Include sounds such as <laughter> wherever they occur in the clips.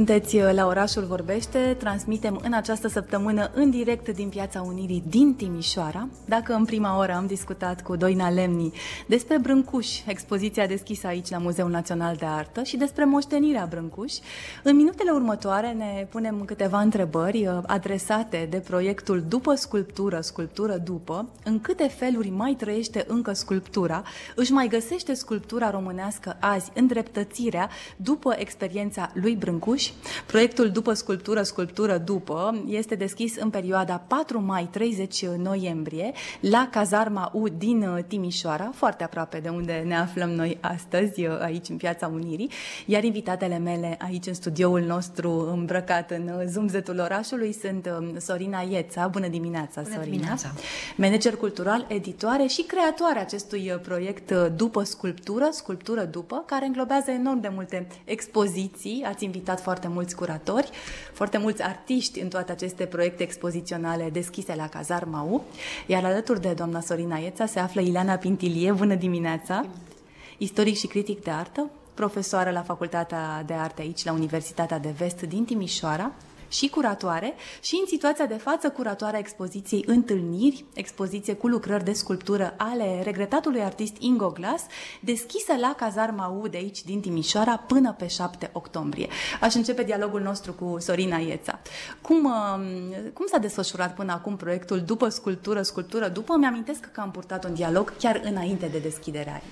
Sunteți uh, la Orașul Vorbește, transmitem în această săptămână în direct din Piața Unirii din Timișoara. Dacă în prima oră am discutat cu Doina Lemni despre Brâncuș, expoziția deschisă aici la Muzeul Național de Artă și despre moștenirea Brâncuș, în minutele următoare ne punem câteva întrebări uh, adresate de proiectul După sculptură, sculptură după, în câte feluri mai trăiește încă sculptura, își mai găsește sculptura românească azi îndreptățirea după experiența lui Brâncuș Cluj. Proiectul După Sculptură, Sculptură După este deschis în perioada 4 mai-30 noiembrie la Cazarma U din uh, Timișoara, foarte aproape de unde ne aflăm noi astăzi, uh, aici în Piața Unirii, iar invitatele mele aici în studioul nostru îmbrăcat în uh, zumzetul orașului sunt um, Sorina Ieța. Bună dimineața, Bună Sorina! Dimineața. Manager cultural, editoare și creatoare acestui proiect După Sculptură, Sculptură După, care înglobează enorm de multe expoziții. Ați invitat foarte mulți curatori, foarte mulți artiști în toate aceste proiecte expoziționale deschise la Cazar Mau, iar alături de doamna Sorina Ieța se află Ileana Pintilie. Bună dimineața! Istoric și critic de artă, profesoară la Facultatea de Arte aici, la Universitatea de Vest din Timișoara, și curatoare și în situația de față curatoarea expoziției Întâlniri, expoziție cu lucrări de sculptură ale regretatului artist Ingo Glas, deschisă la Cazarma U de aici din Timișoara până pe 7 octombrie. Aș începe dialogul nostru cu Sorina Ieța. Cum, um, cum s-a desfășurat până acum proiectul după sculptură, sculptură după? Mi-amintesc că am purtat un dialog chiar înainte de deschiderea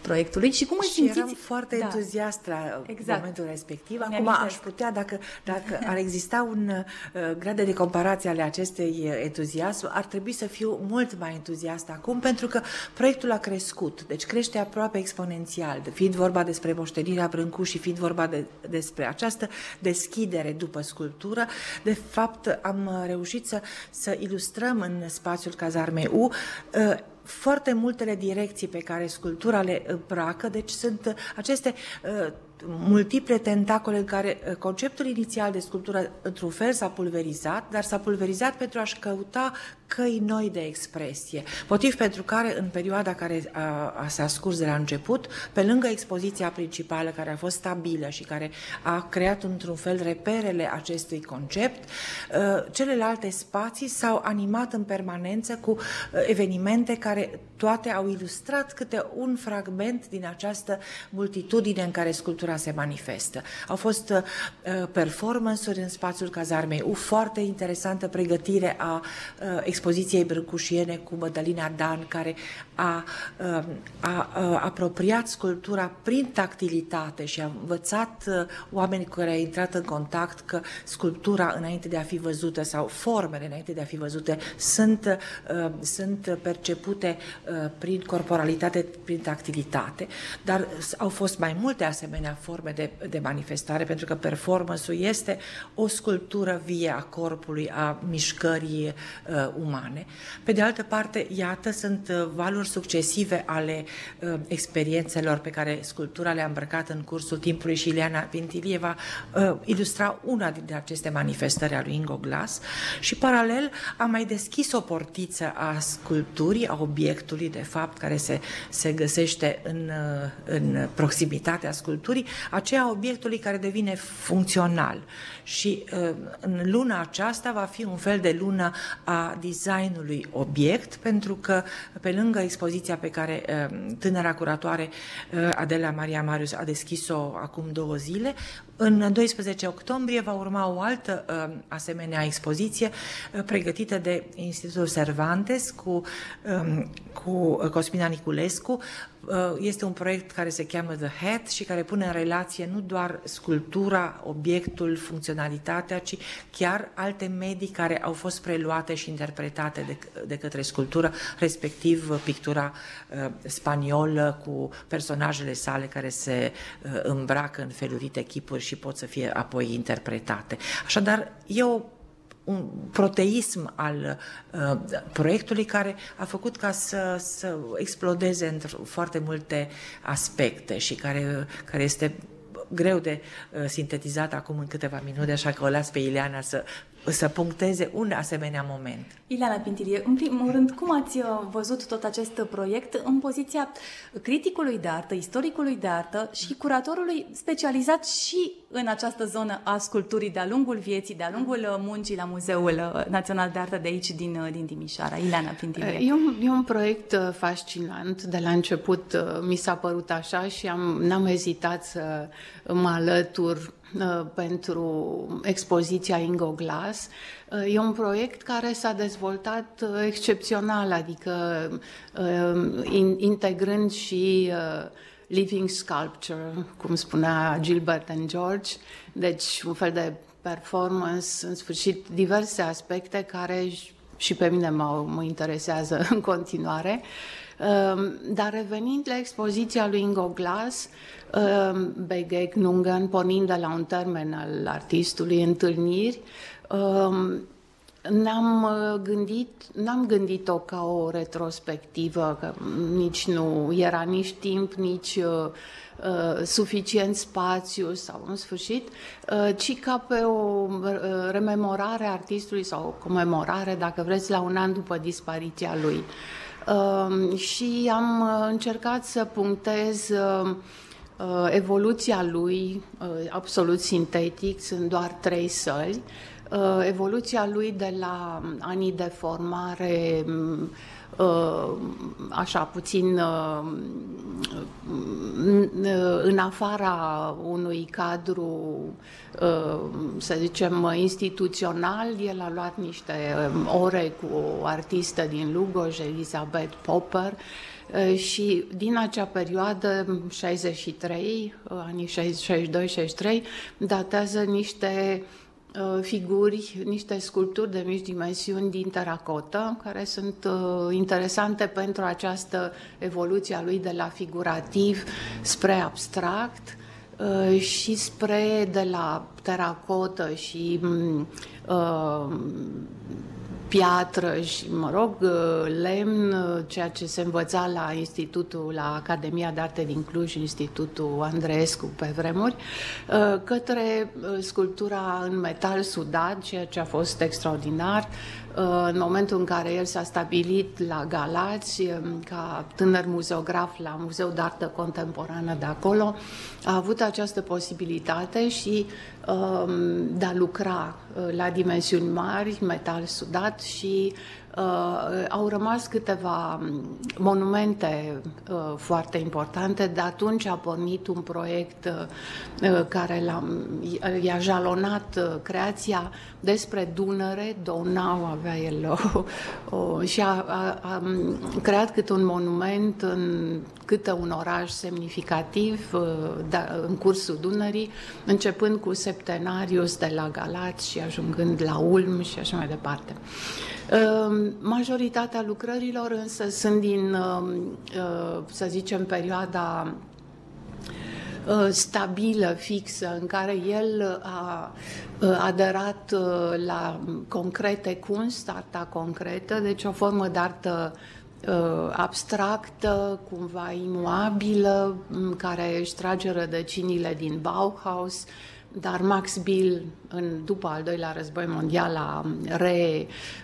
proiectului și cum îl simțiți? eram foarte da. entuziast la exact. momentul respectiv. Mi-am Acum amintesc. aș putea, dacă, dacă ar exista un uh, grad de comparație ale acestei uh, entuziasm, ar trebui să fiu mult mai entuziast acum, pentru că proiectul a crescut, deci crește aproape exponențial, fiind vorba despre moștenirea Brâncuș și fiind vorba de, despre această deschidere după sculptură. De fapt, am reușit să, să ilustrăm în spațiul Cazarmei U uh, foarte multele direcții pe care sculptura le îmbracă, deci sunt aceste uh, multiple tentacole în care uh, conceptul inițial de sculptură într-un fel s-a pulverizat, dar s-a pulverizat pentru a-și căuta căi noi de expresie. Motiv pentru care în perioada care a, a, s-a scurs de la început, pe lângă expoziția principală care a fost stabilă și care a creat într-un fel reperele acestui concept, uh, celelalte spații s-au animat în permanență cu uh, evenimente care toate au ilustrat câte un fragment din această multitudine în care sculptura se manifestă. Au fost uh, performance-uri în spațiul cazarmei U, foarte interesantă pregătire a uh, expoziției brâncușiene cu Mădălina Dan, care a, a, a, a apropiat sculptura prin tactilitate și a învățat uh, oameni cu care a intrat în contact că sculptura înainte de a fi văzută sau formele înainte de a fi văzute sunt, uh, sunt percepute uh, prin corporalitate, prin tactilitate, dar au fost mai multe asemenea forme de, de manifestare, pentru că performance-ul este o sculptură vie a corpului, a mișcării uh, umane. Pe de altă parte, iată, sunt uh, valuri succesive ale uh, experiențelor pe care sculptura le-a îmbrăcat în cursul timpului și Ileana Pintilie va uh, ilustra una dintre aceste manifestări a lui Ingo Glass și paralel a mai deschis o portiță a sculpturii, a obiectului de fapt care se, se găsește în, uh, în proximitatea sculpturii, aceea obiectului care devine funcțional. Și uh, în luna aceasta va fi un fel de lună a designului obiect pentru că pe lângă expoziția pe care uh, tânăra curatoare uh, Adela Maria Marius a deschis-o acum două zile, în 12 octombrie va urma o altă uh, asemenea expoziție uh, pregătită de Institutul Cervantes cu, um, cu Cosmina Niculescu. Uh, este un proiect care se cheamă The Hat și care pune în relație nu doar sculptura, obiectul, funcționalitatea, ci chiar alte medii care au fost preluate și interpretate de, de către sculptură, respectiv pictura uh, spaniolă cu personajele sale care se uh, îmbracă în felurite chipuri și pot să fie apoi interpretate. Așadar, e o un proteism al uh, proiectului care a făcut ca să, să explodeze în foarte multe aspecte și care, care este greu de uh, sintetizat acum în câteva minute, așa că o las pe Ileana să să puncteze un asemenea moment. Ileana Pintirie, în primul rând, cum ați uh, văzut tot acest proiect în poziția criticului de artă, istoricului de artă și curatorului specializat și în această zonă a sculpturii de-a lungul vieții, de-a lungul uh, muncii la Muzeul uh, Național de Artă de aici, din, din Timișoara? Ileana Pintirie. E un, e un proiect fascinant. De la început mi s-a părut așa și am, n-am ezitat să mă alătur Uh, pentru expoziția Ingo Glass. Uh, e un proiect care s-a dezvoltat uh, excepțional, adică integrând și living sculpture, cum spunea Gilbert and George, deci un fel de performance, în sfârșit, diverse aspecte care și pe mine mă, mă interesează în continuare. Dar revenind la expoziția lui Ingo Glass, Ehm, begegnungen, pornind de la un termen al artistului, întâlniri, ehm, N-am uh, gândit, n-am gândit-o ca o retrospectivă, că nici nu era nici timp, nici uh, uh, suficient spațiu sau în sfârșit, uh, ci ca pe o uh, rememorare a artistului sau o comemorare, dacă vreți, la un an după dispariția lui. Uh, și am uh, încercat să punctez uh, Uh, evoluția lui, uh, absolut sintetic, sunt doar trei săli, uh, evoluția lui de la anii de formare așa puțin în afara unui cadru, să zicem, instituțional, el a luat niște ore cu o artistă din Lugoj, Elizabeth Popper, Eh, și din acea perioadă, 63, eh, anii 62-63, datează niște eh, figuri, niște sculpturi de mici dimensiuni din teracotă, care sunt interesante pentru această evoluție a lui de la figurativ spre abstract și spre de la teracotă și mm, piatră și, mă rog, uh, lemn, uh, ceea ce se învăța la Institutul, la Academia de Arte din Cluj, Institutul Andreescu pe vremuri, uh, către sculptura în metal sudat, ceea ce a fost extraordinar, în momentul în care el s-a stabilit la Galați, ca tânăr muzeograf la Muzeul de Artă Contemporană de acolo, a avut această posibilitate și um, de a lucra uh, la dimensiuni mari, metal sudat și Uh, au rămas câteva um, monumente uh, foarte importante. De atunci a pornit un proiect uh, uh care l-a, i-a jalonat uh, creația despre Dunăre, Donau avea el o, o, și a, a, a creat câte un monument în câte un oraș semnificativ uh, da, în cursul Dunării, începând cu Septenarius de la Galați și ajungând la Ulm și așa mai departe. Ehm, majoritatea lucrărilor însă sunt din, ehm, ehm, să zicem, perioada stabilă, fixă, în care el a aderat la concrete kunst, arta concretă, deci o formă de artă abstractă, cumva imuabilă, care își trage rădăcinile din Bauhaus, dar Max Bill, în, după al doilea război mondial, a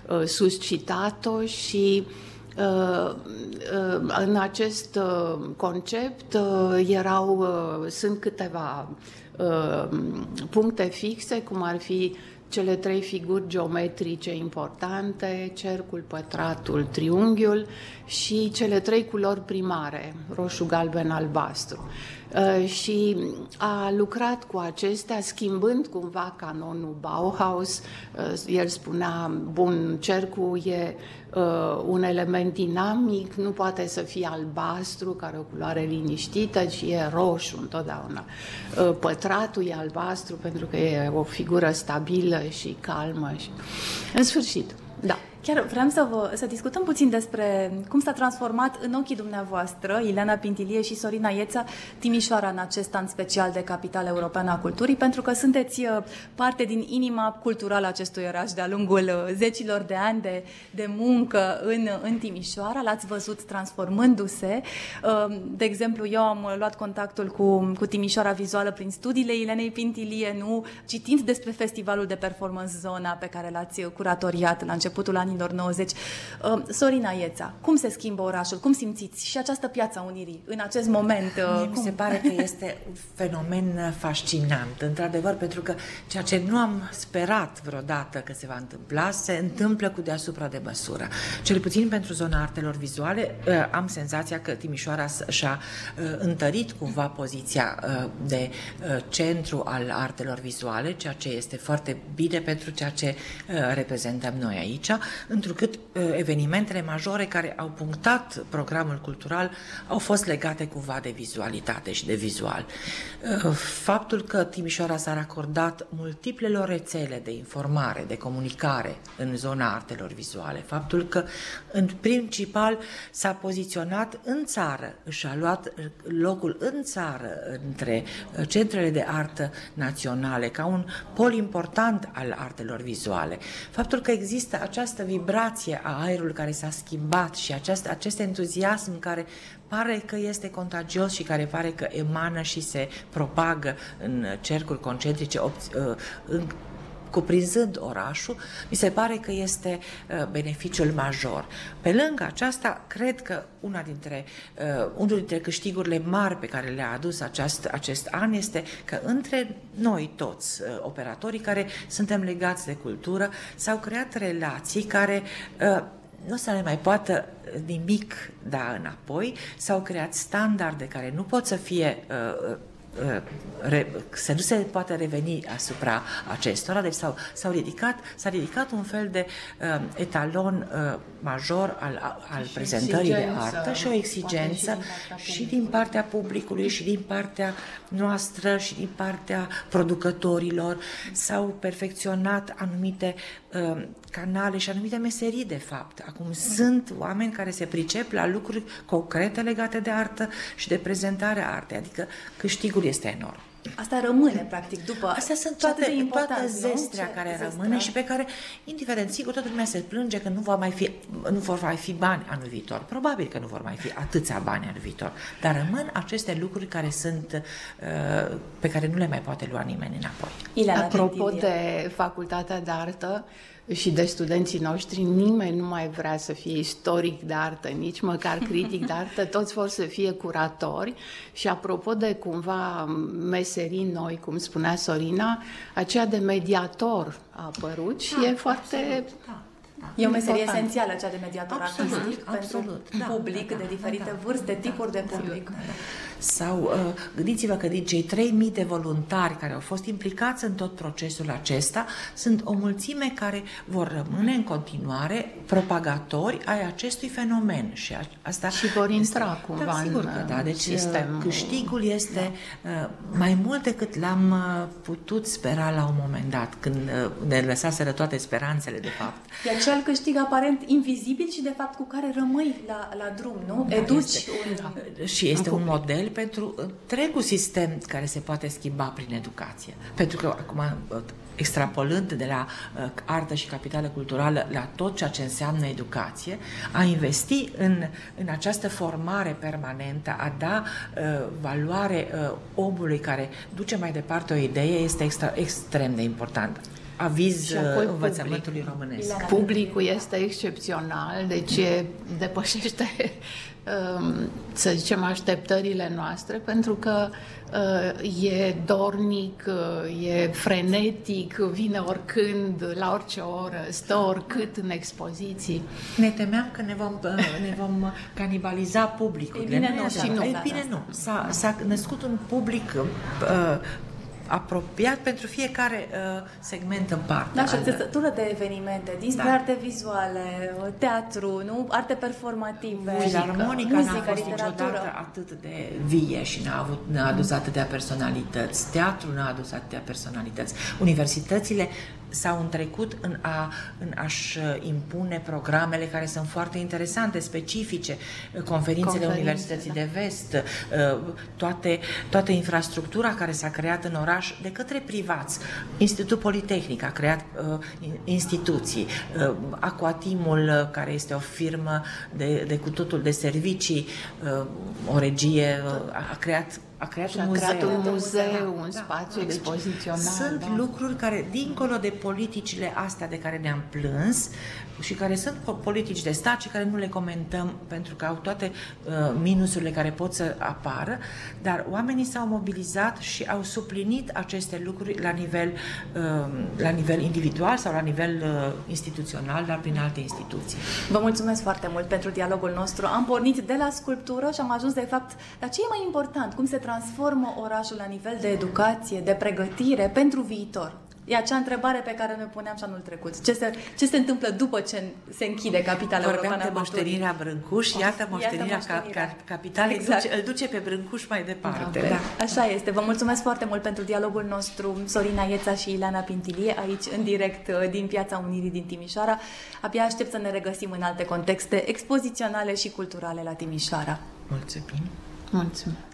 resuscitat-o și uh, uh, în acest uh, concept erau, sunt câteva puncte fixe, cum ar fi cele trei figuri geometrice importante, cercul, pătratul, triunghiul și cele trei culori primare, roșu, galben, albastru. Uh, și a lucrat cu acestea, schimbând cumva canonul Bauhaus. Uh, el spunea, bun, cercul e uh, un element dinamic, nu poate să fie albastru, care o culoare liniștită, ci e roșu întotdeauna. Pătratul e albastru pentru că e o figură stabilă și calmă. Și... În sfârșit, da. Chiar vreau să, vă, să discutăm puțin despre cum s-a transformat în ochii dumneavoastră, Ileana Pintilie și Sorina Ieța, Timișoara în acest an special de capitală europeană a culturii, pentru că sunteți uh, parte din inima culturală a acestui oraș de-a lungul uh, zecilor de ani de, de muncă în, în Timișoara. L-ați văzut transformându-se. Uh, de exemplu, eu am luat contactul cu, cu Timișoara Vizuală prin studiile Ilenei Pintilie, nu citind despre festivalul de performance zona pe care l-ați curatoriat la începutul anilor anilor 90. Uh, Sorina Ieța, cum se schimbă orașul? Cum simțiți și această piață a Unirii în acest moment? Uh, Mie cum? mi se pare că este un fenomen fascinant, într-adevăr, pentru că ceea ce nu am sperat vreodată că se va întâmpla, se întâmplă cu deasupra de măsură. Cel puțin pentru zona artelor vizuale, uh, am senzația că Timișoara și-a întărit cumva poziția de centru al artelor vizuale, ceea ce este foarte bine pentru ceea ce reprezentăm noi aici întrucât uh, evenimentele majore care au punctat programul cultural au fost legate cumva de vizualitate și de vizual. Uh, faptul că Timișoara s-a racordat multiplelor rețele de informare, de comunicare în zona artelor vizuale, faptul că în principal s-a poziționat în țară, și a luat locul în țară între uh, centrele de artă naționale ca un pol important al artelor vizuale. Faptul că există această vibrație a aerului care s-a schimbat și acest, acest entuziasm care pare că este contagios și care pare că emană și se propagă în cercuri concentrice, uh, în cuprinzând orașul, mi se pare că este uh, beneficiul major. Pe lângă aceasta, cred că una dintre, uh, unul dintre câștigurile mari pe care le-a adus acest, acest an este că între noi toți, uh, operatorii care suntem legați de cultură, s-au creat relații care nu se le mai poată nimic da înapoi, s-au creat standarde care nu pot să fie uh, să nu se poate reveni asupra acestora, deci s-au, s-au ridicat, s-a ridicat un fel de uh, etalon uh, major al, al prezentării de artă și o exigență și din, și din partea publicului și din partea noastră și din partea producătorilor. S-au perfecționat anumite uh, canale și anumite meserii, de fapt. Acum sunt oameni care se pricep la lucruri concrete legate de artă și de prezentarea artei, adică câștigul este enorm. Asta rămâne, practic, după Astea sunt toate, toată zestrea nu? care Ce rămâne zestrea? și pe care, indiferent, sigur, toată lumea se plânge că nu, va mai fi, nu vor mai fi bani anul viitor. Probabil că nu vor mai fi atâția bani anul viitor. Dar rămân aceste lucruri care sunt, uh, pe care nu le mai poate lua nimeni înapoi. Ileana Apropo de facultatea de artă, și de studenții noștri, nimeni nu mai vrea să fie istoric de artă, nici măcar critic de artă, <laughs> toți vor să fie curatori și apropo de cumva meserii noi, cum spunea Sorina, aceea de mediator a apărut și da, e foarte... Absolut, da. E o meserie important. esențială, cea de mediator absolut, artistic absolut, pentru da, public da, de diferite da, vârste, da, tipuri de public. Da, da. Sau uh, gândiți-vă că din cei 3.000 de voluntari care au fost implicați în tot procesul acesta, sunt o mulțime care vor rămâne în continuare propagatori ai acestui fenomen. Și asta și vor intra este, cumva da, sigur că da. Deci sistem. Uh, câștigul este da. mai mult decât l-am putut spera la un moment dat, când ne lăsaseră toate speranțele, de fapt. E acel câștig aparent invizibil și, de fapt, cu care rămâi la, la drum, nu? Da, Educi este, un... Da. Și este un model pentru întregul sistem care se poate schimba prin educație. Pentru că acum extrapolând de la uh, artă și capitală culturală la tot ceea ce înseamnă educație, a investi în, în această formare permanentă, a da uh, valoare uh, omului care duce mai departe o idee, este extra, extrem de important aviz și apoi învățământului public. românesc. Publicul este excepțional, deci depășește Um, să zicem, așteptările noastre, pentru că uh, e dornic, uh, e frenetic, vine oricând, la orice oră, stă oricât în expoziții. Ne temeam că ne vom, uh, ne vom canibaliza publicul. Ei bine, nu, și nu. Ei bine, nu. S-a, s-a născut un public apropiat pentru fiecare uh, segment în parte. Da, și o țesătură de evenimente, dinspre da. arte vizuale, teatru, nu? arte performative, Filarmonica muzică, n-a fost niciodată atât de vie și n-a, avut, n-a adus atâtea personalități. Teatru n-a adus atâtea personalități. Universitățile s-au întrecut în, a, în a-și impune programele care sunt foarte interesante, specifice, conferințele Conferințe, Universității da. de Vest, toate, toată infrastructura care s-a creat în oraș de către privați. Institutul Politehnic a creat instituții, Aquatimul, care este o firmă de, de cu totul de servicii, o regie, a creat a creat și un a muzeu, creat un, muzeu, un da. spațiu deci, expozițional. Sunt da. lucruri care, dincolo de politicile astea de care ne-am plâns și care sunt politici de stat și care nu le comentăm pentru că au toate uh, minusurile care pot să apară, dar oamenii s-au mobilizat și au suplinit aceste lucruri la nivel, uh, la nivel individual sau la nivel uh, instituțional, dar prin alte instituții. Vă mulțumesc foarte mult pentru dialogul nostru. Am pornit de la sculptură și am ajuns de fapt la ce e mai important, cum se transformă orașul la nivel de educație, de pregătire pentru viitor. E acea întrebare pe care ne puneam și anul trecut. Ce se, ce se întâmplă după ce se închide capitala Vorbeam europeană de moștenirea Brâncuș, iată moștenirea, iată moștenirea. Ca, ca, capitalei Exact. duce, îl duce pe Brâncuș mai departe. Da, da. Așa este. Vă mulțumesc foarte mult pentru dialogul nostru, Sorina Ieța și Ileana Pintilie, aici în direct uh, din Piața Unirii din Timișoara. Abia aștept să ne regăsim în alte contexte expoziționale și culturale la Timișoara. Mulțumim! Mulțumesc!